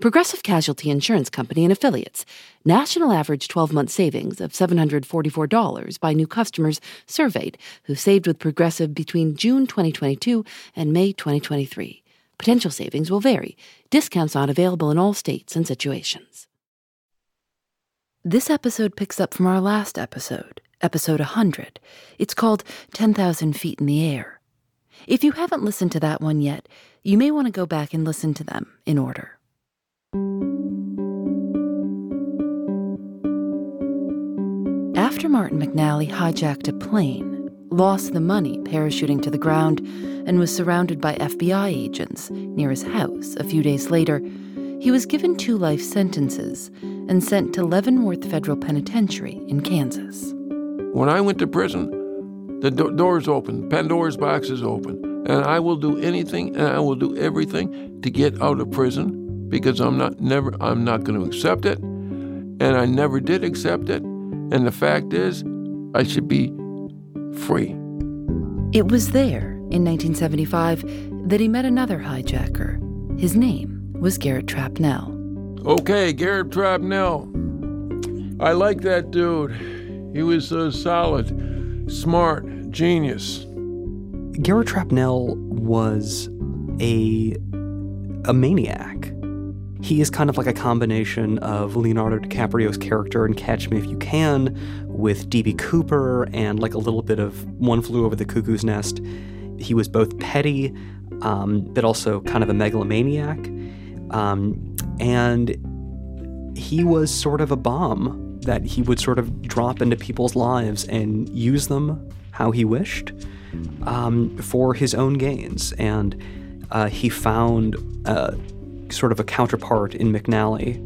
Progressive Casualty Insurance Company and Affiliates. National average 12 month savings of $744 by new customers surveyed who saved with Progressive between June 2022 and May 2023. Potential savings will vary. Discounts not available in all states and situations. This episode picks up from our last episode, episode 100. It's called 10,000 Feet in the Air. If you haven't listened to that one yet, you may want to go back and listen to them in order. Martin McNally hijacked a plane, lost the money parachuting to the ground, and was surrounded by FBI agents near his house a few days later, he was given two life sentences and sent to Leavenworth Federal Penitentiary in Kansas. When I went to prison, the do- doors open, Pandora's box is open, and I will do anything and I will do everything to get out of prison because I'm not never I'm not going to accept it, and I never did accept it. And the fact is, I should be free. It was there in 1975 that he met another hijacker. His name was Garrett Trapnell. Okay, Garrett Trapnell. I like that dude. He was uh, solid, smart, genius. Garrett Trapnell was a a maniac. He is kind of like a combination of Leonardo DiCaprio's character in Catch Me If You Can with D.B. Cooper and like a little bit of One Flew Over the Cuckoo's Nest. He was both petty, um, but also kind of a megalomaniac. Um, and he was sort of a bomb that he would sort of drop into people's lives and use them how he wished um, for his own gains. And uh, he found uh, sort of a counterpart in McNally.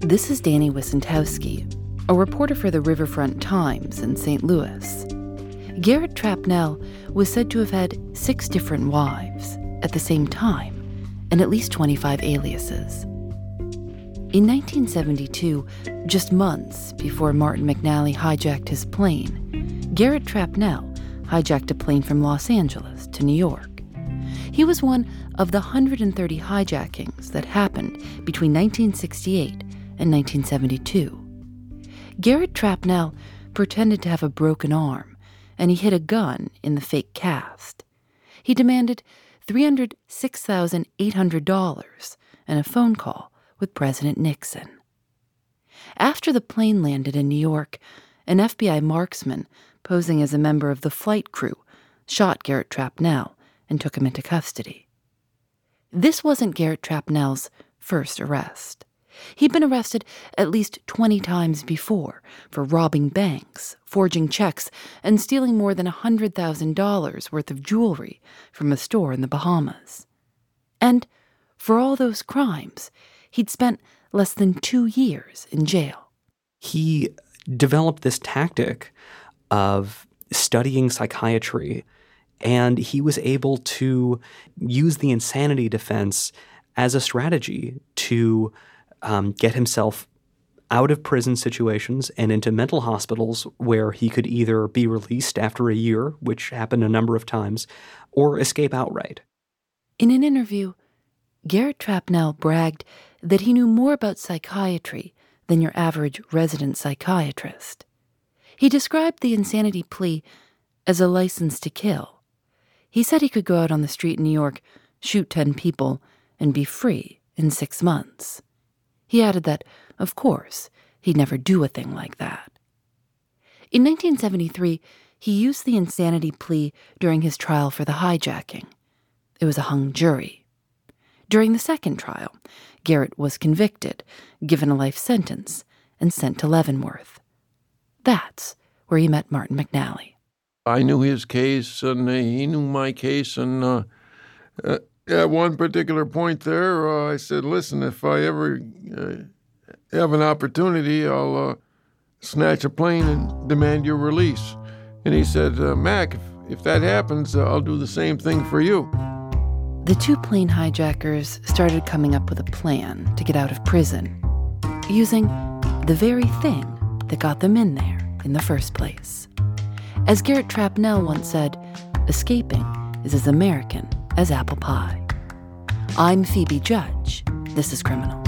This is Danny Wicentowski, a reporter for the Riverfront Times in St. Louis. Garrett Trapnell was said to have had six different wives at the same time and at least 25 aliases. In 1972, just months before Martin McNally hijacked his plane, Garrett Trapnell hijacked a plane from Los Angeles to New York. He was one of the 130 hijackings that happened between 1968 and 1972. Garrett Trapnell pretended to have a broken arm, and he hid a gun in the fake cast. He demanded $306,800 and a phone call with President Nixon. After the plane landed in New York, an FBI marksman posing as a member of the flight crew shot Garrett Trapnell and took him into custody. This wasn't Garrett Trapnell's first arrest. He'd been arrested at least 20 times before for robbing banks, forging checks, and stealing more than $100,000 worth of jewelry from a store in the Bahamas. And for all those crimes, he'd spent less than two years in jail. He developed this tactic of studying psychiatry and he was able to use the insanity defense as a strategy to um, get himself out of prison situations and into mental hospitals where he could either be released after a year, which happened a number of times, or escape outright. In an interview, Garrett Trapnell bragged that he knew more about psychiatry than your average resident psychiatrist. He described the insanity plea as a license to kill. He said he could go out on the street in New York, shoot 10 people, and be free in six months. He added that, of course, he'd never do a thing like that. In 1973, he used the insanity plea during his trial for the hijacking. It was a hung jury. During the second trial, Garrett was convicted, given a life sentence, and sent to Leavenworth. That's where he met Martin McNally. I knew his case, and uh, he knew my case, and uh, uh, at one particular point there, uh, I said, "Listen, if I ever uh, have an opportunity, I'll uh, snatch a plane and demand your release." And he said, "Mac, if, if that happens, I'll do the same thing for you." The two plane hijackers started coming up with a plan to get out of prison, using the very thing that got them in there in the first place. As Garrett Trapnell once said, escaping is as American as apple pie. I'm Phoebe Judge. This is Criminal.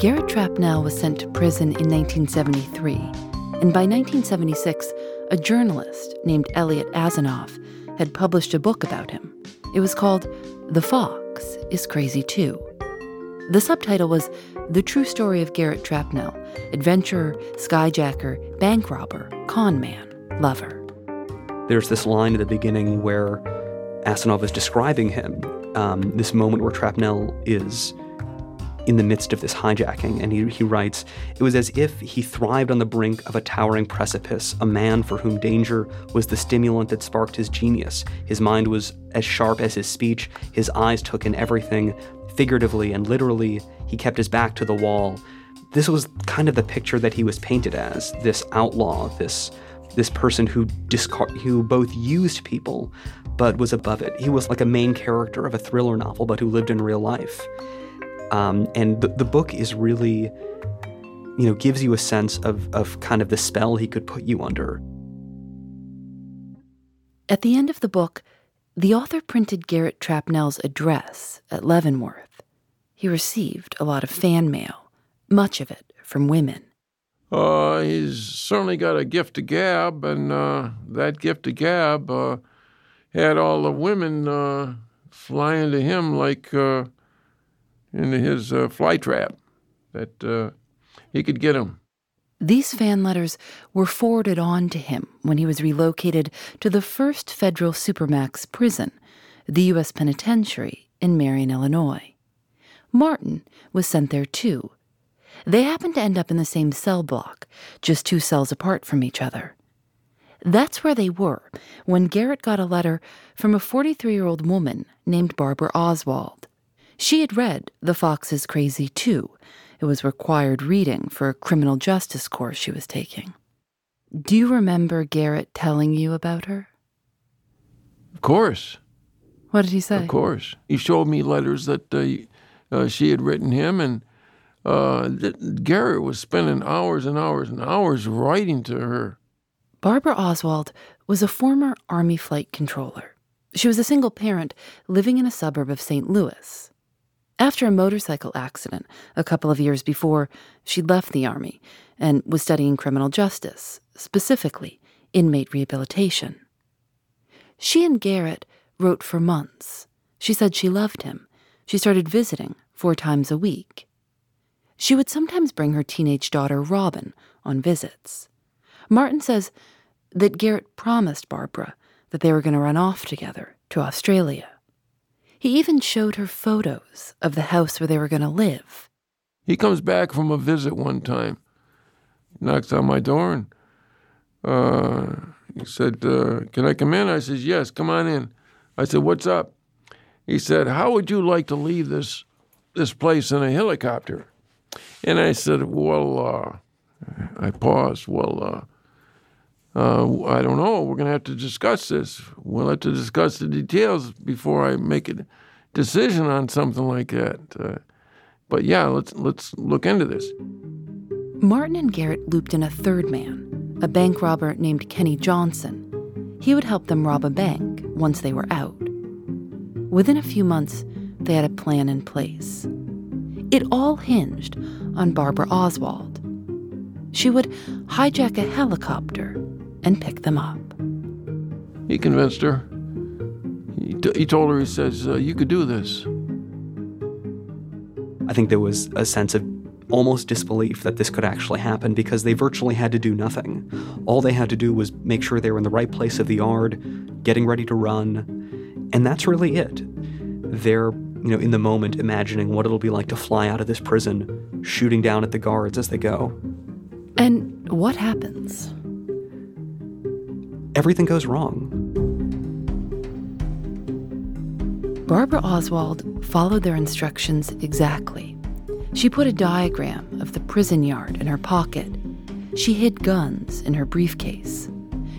Garrett Trapnell was sent to prison in 1973, and by 1976, a journalist named Eliot Asinof had published a book about him. It was called The Is Crazy Too. The subtitle was The True Story of Garrett Trapnell, Adventurer, Skyjacker, Bank Robber, Con Man, Lover. There's this line at the beginning where Asinof is describing him, um, this moment where Trapnell is in the midst of this hijacking, and he, he writes, It was as if he thrived on the brink of a towering precipice, a man for whom danger was the stimulant that sparked his genius. His mind was as sharp as his speech, his eyes took in everything, figuratively and literally, he kept his back to the wall. This was kind of the picture that he was painted as this outlaw, this this person who discard, who both used people but was above it. He was like a main character of a thriller novel, but who lived in real life. Um, and the, the book is really, you know, gives you a sense of, of kind of the spell he could put you under. At the end of the book, the author printed Garrett Trapnell's address at Leavenworth. He received a lot of fan mail, much of it from women. Uh, he's certainly got a gift to gab, and uh, that gift to gab uh, had all the women uh, flying to him like uh, in his uh, fly trap that uh, he could get them. These fan letters were forwarded on to him when he was relocated to the first federal Supermax prison, the U.S. Penitentiary in Marion, Illinois. Martin was sent there too. They happened to end up in the same cell block, just two cells apart from each other. That's where they were when Garrett got a letter from a 43 year old woman named Barbara Oswald. She had read The Fox is Crazy too. It was required reading for a criminal justice course she was taking. Do you remember Garrett telling you about her? Of course. What did he say? Of course. He showed me letters that uh, uh, she had written him, and uh, Garrett was spending hours and hours and hours writing to her. Barbara Oswald was a former Army flight controller. She was a single parent living in a suburb of St. Louis. After a motorcycle accident a couple of years before, she'd left the Army and was studying criminal justice, specifically inmate rehabilitation. She and Garrett wrote for months. She said she loved him. She started visiting four times a week. She would sometimes bring her teenage daughter, Robin, on visits. Martin says that Garrett promised Barbara that they were going to run off together to Australia. He even showed her photos of the house where they were going to live. He comes back from a visit one time, knocks on my door, and uh, he said, uh, Can I come in? I said, Yes, come on in. I said, What's up? He said, How would you like to leave this, this place in a helicopter? And I said, Well, uh, I paused. Well, uh, I don't know. We're going to have to discuss this. We'll have to discuss the details before I make a decision on something like that. Uh, but yeah, let's let's look into this. Martin and Garrett looped in a third man, a bank robber named Kenny Johnson. He would help them rob a bank once they were out. Within a few months, they had a plan in place. It all hinged on Barbara Oswald. She would hijack a helicopter and pick them up. He convinced her. He, t- he told her, he says, uh, You could do this. I think there was a sense of almost disbelief that this could actually happen because they virtually had to do nothing. All they had to do was make sure they were in the right place of the yard, getting ready to run, and that's really it. They're, you know, in the moment imagining what it'll be like to fly out of this prison, shooting down at the guards as they go. And what happens? Everything goes wrong. Barbara Oswald followed their instructions exactly. She put a diagram of the prison yard in her pocket. She hid guns in her briefcase.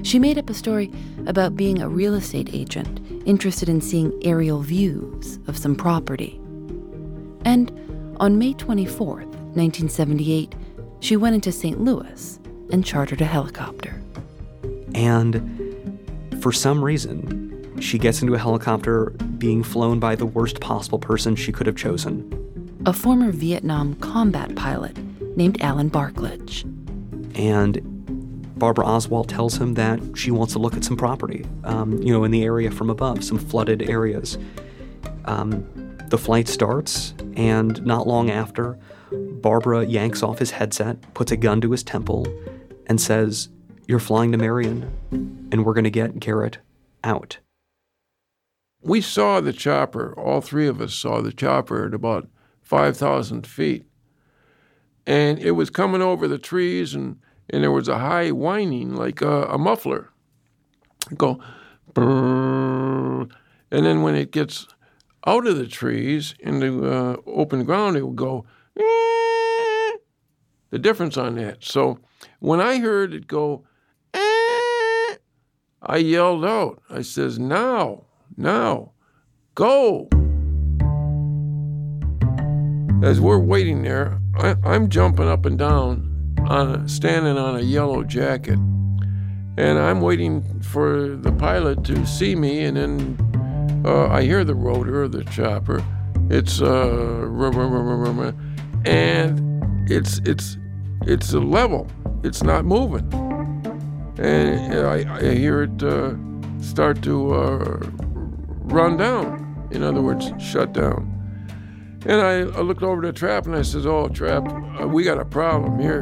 She made up a story about being a real estate agent interested in seeing aerial views of some property. And on May 24, 1978, she went into St. Louis and chartered a helicopter. And for some reason, she gets into a helicopter being flown by the worst possible person she could have chosen a former Vietnam combat pilot named Alan Barklage. And Barbara Oswald tells him that she wants to look at some property, um, you know, in the area from above, some flooded areas. Um, the flight starts, and not long after, Barbara yanks off his headset, puts a gun to his temple, and says, You're flying to Marion, and we're going to get Garrett out. We saw the chopper, all three of us saw the chopper at about 5,000 feet. And it was coming over the trees, and, and there was a high whining like a, a muffler. Go, and then when it gets out of the trees into uh, open ground, it would go, eh. the difference on that. So when I heard it go, I yelled out. I says, now, now, go as we're waiting there, I, am jumping up and down, on a, standing on a yellow jacket, and I'm waiting for the pilot to see me, and then uh, I hear the rotor of the chopper. It's uh, and it's it's it's a level. It's not moving, and I, I hear it uh, start to uh, run down. In other words, shut down. And I, I looked over to Trap and I says, Oh, Trap, uh, we got a problem here.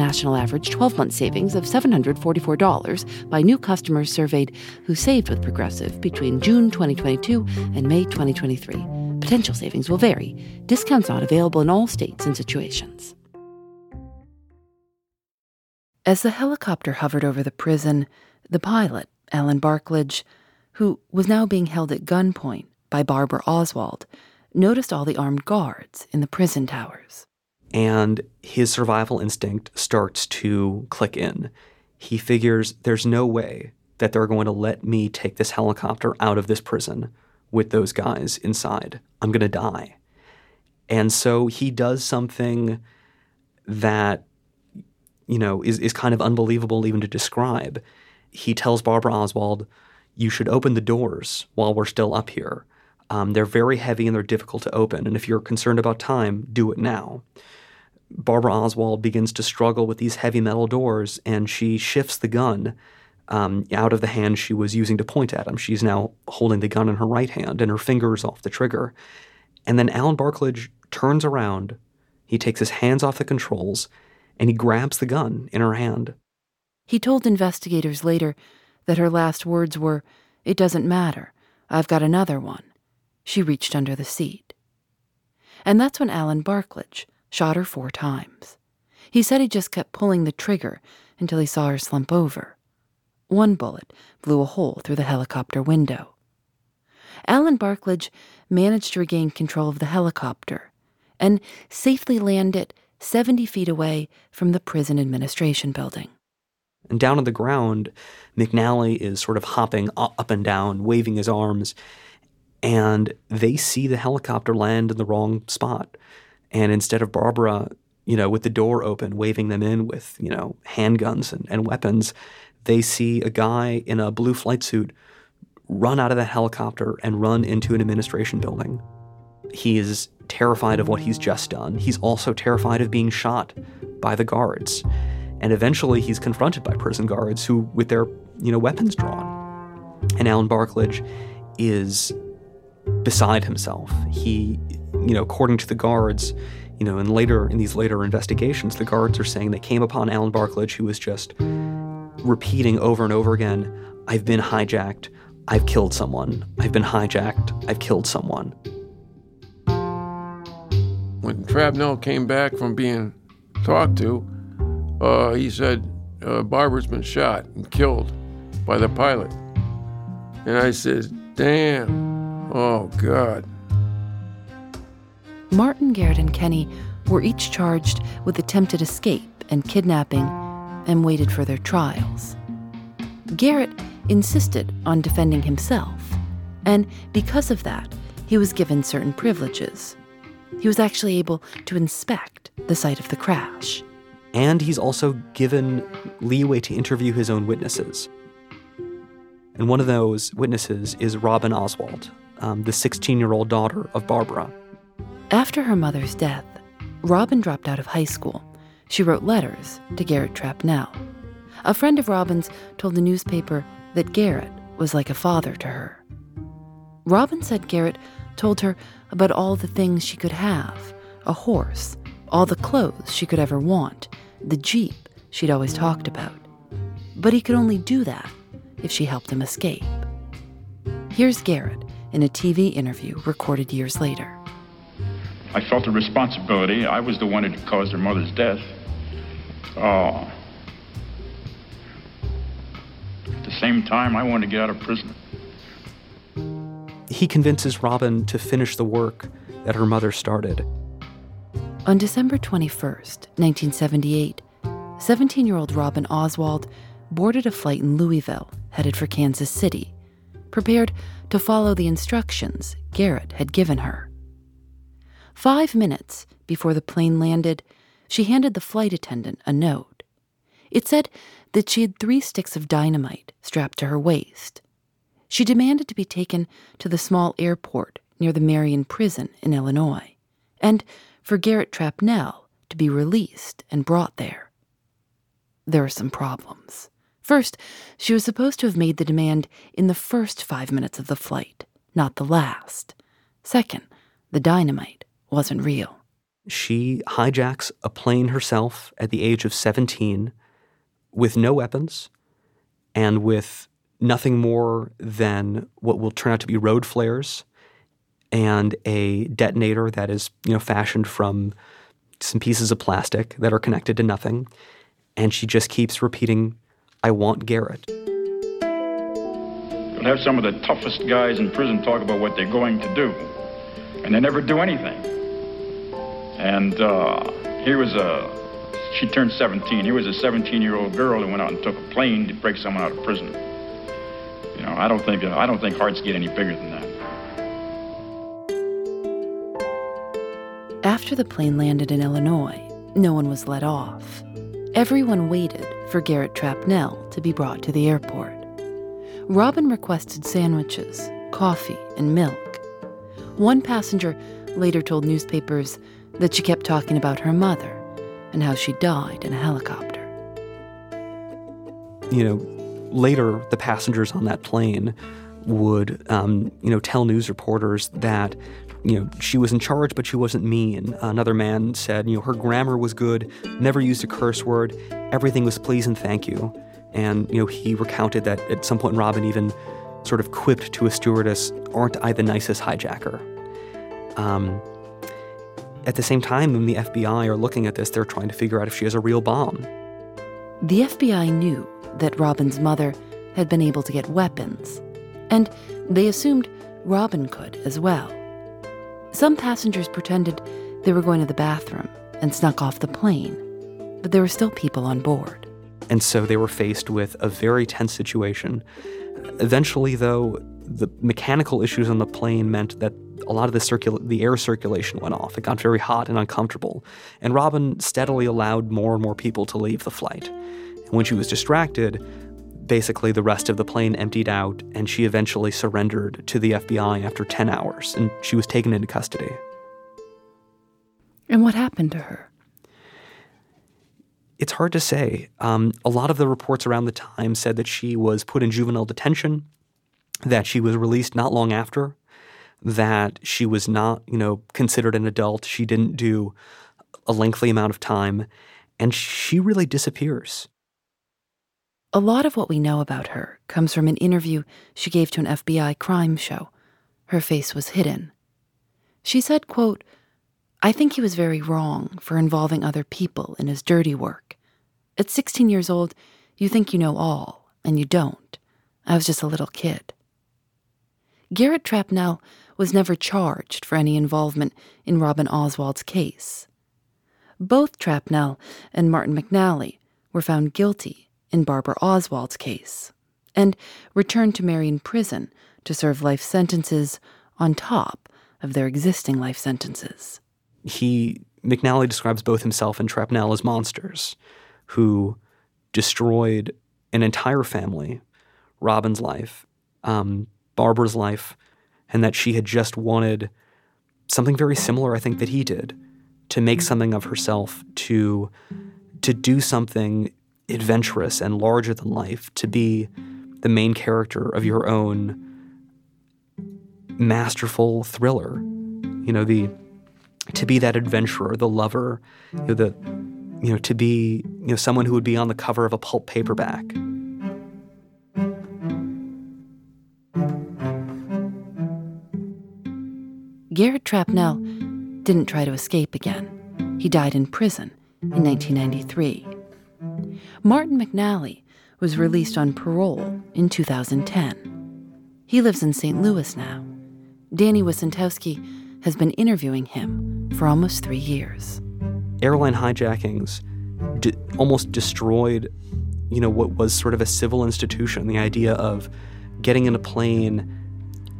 National average 12 month savings of $744 by new customers surveyed who saved with Progressive between June 2022 and May 2023. Potential savings will vary. Discounts not available in all states and situations. As the helicopter hovered over the prison, the pilot, Alan Barklage, who was now being held at gunpoint by Barbara Oswald, noticed all the armed guards in the prison towers. And his survival instinct starts to click in. He figures there's no way that they're going to let me take this helicopter out of this prison with those guys inside. I'm going to die. And so he does something that you know, is, is kind of unbelievable even to describe. He tells Barbara Oswald, You should open the doors while we're still up here. Um, they're very heavy and they're difficult to open. And if you're concerned about time, do it now. Barbara Oswald begins to struggle with these heavy metal doors and she shifts the gun um, out of the hand she was using to point at him. She's now holding the gun in her right hand and her fingers off the trigger. And then Alan Barklage turns around, he takes his hands off the controls, and he grabs the gun in her hand. He told investigators later that her last words were, It doesn't matter. I've got another one. She reached under the seat. And that's when Alan Barklage shot her four times. He said he just kept pulling the trigger until he saw her slump over. One bullet blew a hole through the helicopter window. Alan Barklage managed to regain control of the helicopter and safely land it 70 feet away from the prison administration building. And down on the ground, McNally is sort of hopping up and down, waving his arms, and they see the helicopter land in the wrong spot. And instead of Barbara, you know, with the door open, waving them in with, you know, handguns and, and weapons, they see a guy in a blue flight suit run out of the helicopter and run into an administration building. He is terrified of what he's just done. He's also terrified of being shot by the guards. And eventually he's confronted by prison guards who with their, you know, weapons drawn. And Alan Barklage is beside himself. He, you know, according to the guards, you know, in later in these later investigations, the guards are saying they came upon Alan Barklage who was just repeating over and over again, I've been hijacked, I've killed someone, I've been hijacked, I've killed someone. When Trapnell came back from being talked to, uh, he said, uh, Barbara's been shot and killed by the pilot. And I said, damn, oh God. Martin, Garrett, and Kenny were each charged with attempted escape and kidnapping and waited for their trials. Garrett insisted on defending himself, and because of that, he was given certain privileges. He was actually able to inspect the site of the crash. And he's also given leeway to interview his own witnesses. And one of those witnesses is Robin Oswald, um, the 16 year old daughter of Barbara. After her mother's death, Robin dropped out of high school. She wrote letters to Garrett Trapnell. A friend of Robin's told the newspaper that Garrett was like a father to her. Robin said Garrett told her about all the things she could have a horse, all the clothes she could ever want, the Jeep she'd always talked about. But he could only do that if she helped him escape. Here's Garrett in a TV interview recorded years later. I felt a responsibility. I was the one who caused her mother's death. Uh, at the same time, I wanted to get out of prison. He convinces Robin to finish the work that her mother started. On December 21st, 1978, 17 year old Robin Oswald boarded a flight in Louisville headed for Kansas City, prepared to follow the instructions Garrett had given her. Five minutes before the plane landed, she handed the flight attendant a note. It said that she had three sticks of dynamite strapped to her waist. She demanded to be taken to the small airport near the Marion prison in Illinois, and for Garrett Trapnell to be released and brought there. There are some problems. First, she was supposed to have made the demand in the first five minutes of the flight, not the last. Second, the dynamite wasn't real. She hijacks a plane herself at the age of 17 with no weapons and with nothing more than what will turn out to be road flares and a detonator that is, you know, fashioned from some pieces of plastic that are connected to nothing. And she just keeps repeating, I want Garrett. You'll have some of the toughest guys in prison talk about what they're going to do, and they never do anything. And uh, here was a, she turned 17. Here was a 17 year old girl who went out and took a plane to break someone out of prison. You know, I don't think, I don't think hearts get any bigger than that. After the plane landed in Illinois, no one was let off. Everyone waited for Garrett Trapnell to be brought to the airport. Robin requested sandwiches, coffee, and milk. One passenger later told newspapers that she kept talking about her mother, and how she died in a helicopter. You know, later the passengers on that plane would, um, you know, tell news reporters that, you know, she was in charge, but she wasn't mean. Another man said, you know, her grammar was good, never used a curse word, everything was please and thank you. And, you know, he recounted that at some point Robin even sort of quipped to a stewardess, aren't I the nicest hijacker? Um, at the same time, when the FBI are looking at this, they're trying to figure out if she has a real bomb. The FBI knew that Robin's mother had been able to get weapons, and they assumed Robin could as well. Some passengers pretended they were going to the bathroom and snuck off the plane, but there were still people on board. And so they were faced with a very tense situation. Eventually, though, the mechanical issues on the plane meant that a lot of the circula- the air circulation went off. It got very hot and uncomfortable. And Robin steadily allowed more and more people to leave the flight. And when she was distracted, basically the rest of the plane emptied out and she eventually surrendered to the FBI after 10 hours and she was taken into custody. And what happened to her? It's hard to say. Um, a lot of the reports around the time said that she was put in juvenile detention, that she was released not long after, that she was not, you know, considered an adult. She didn't do a lengthy amount of time, and she really disappears. A lot of what we know about her comes from an interview she gave to an FBI crime show. Her face was hidden. She said, quote, I think he was very wrong for involving other people in his dirty work. At 16 years old, you think you know all, and you don't. I was just a little kid. Garrett Trapnell was never charged for any involvement in Robin Oswald's case. Both Trapnell and Martin McNally were found guilty in Barbara Oswald's case and returned to Marion Prison to serve life sentences on top of their existing life sentences. He McNally describes both himself and Trapnell as monsters who destroyed an entire family, Robin's life, um, Barbara's life, and that she had just wanted something very similar, I think, that he did to make something of herself, to to do something adventurous and larger than life, to be the main character of your own masterful thriller. You know, the to be that adventurer, the lover, you know, the you know, to be you know someone who would be on the cover of a pulp paperback. Garrett Trapnell didn't try to escape again. He died in prison in 1993. Martin McNally was released on parole in 2010. He lives in St. Louis now. Danny Wicentowski has been interviewing him for almost three years. Airline hijackings d- almost destroyed, you know, what was sort of a civil institution. The idea of getting in a plane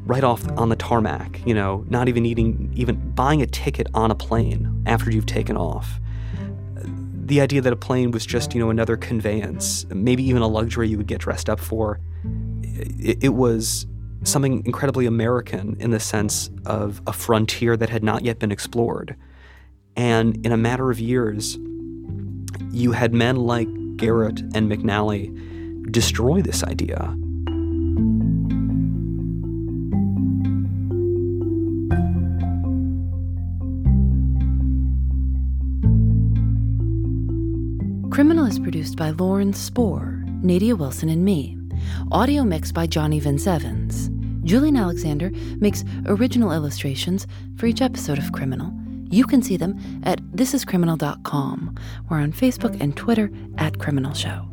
right off on the tarmac, you know, not even needing, even buying a ticket on a plane after you've taken off. The idea that a plane was just, you know, another conveyance, maybe even a luxury you would get dressed up for, it, it was something incredibly American in the sense of a frontier that had not yet been explored. And in a matter of years, you had men like Garrett and McNally destroy this idea. Is produced by Lauren Spohr, Nadia Wilson, and me. Audio mixed by Johnny Vince Evans. Julian Alexander makes original illustrations for each episode of Criminal. You can see them at thisiscriminal.com. We're on Facebook and Twitter at Criminal Show.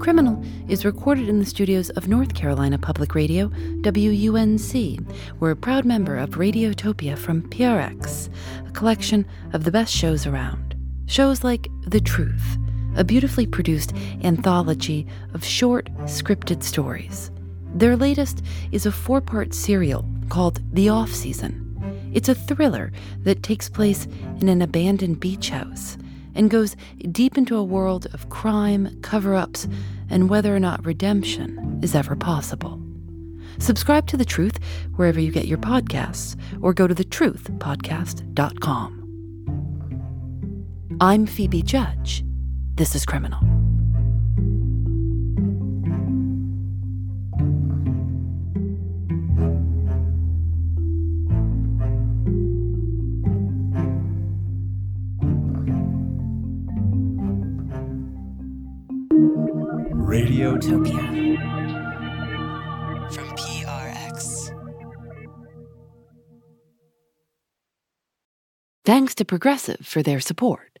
Criminal is recorded in the studios of North Carolina Public Radio, WUNC. We're a proud member of Radiotopia from PRX, a collection of the best shows around. Shows like The Truth, a beautifully produced anthology of short, scripted stories. Their latest is a four part serial called The Off Season. It's a thriller that takes place in an abandoned beach house and goes deep into a world of crime, cover ups, and whether or not redemption is ever possible. Subscribe to The Truth wherever you get your podcasts or go to thetruthpodcast.com. I'm Phoebe Judge. This is Criminal. Radiotopia from PRX. Thanks to Progressive for their support.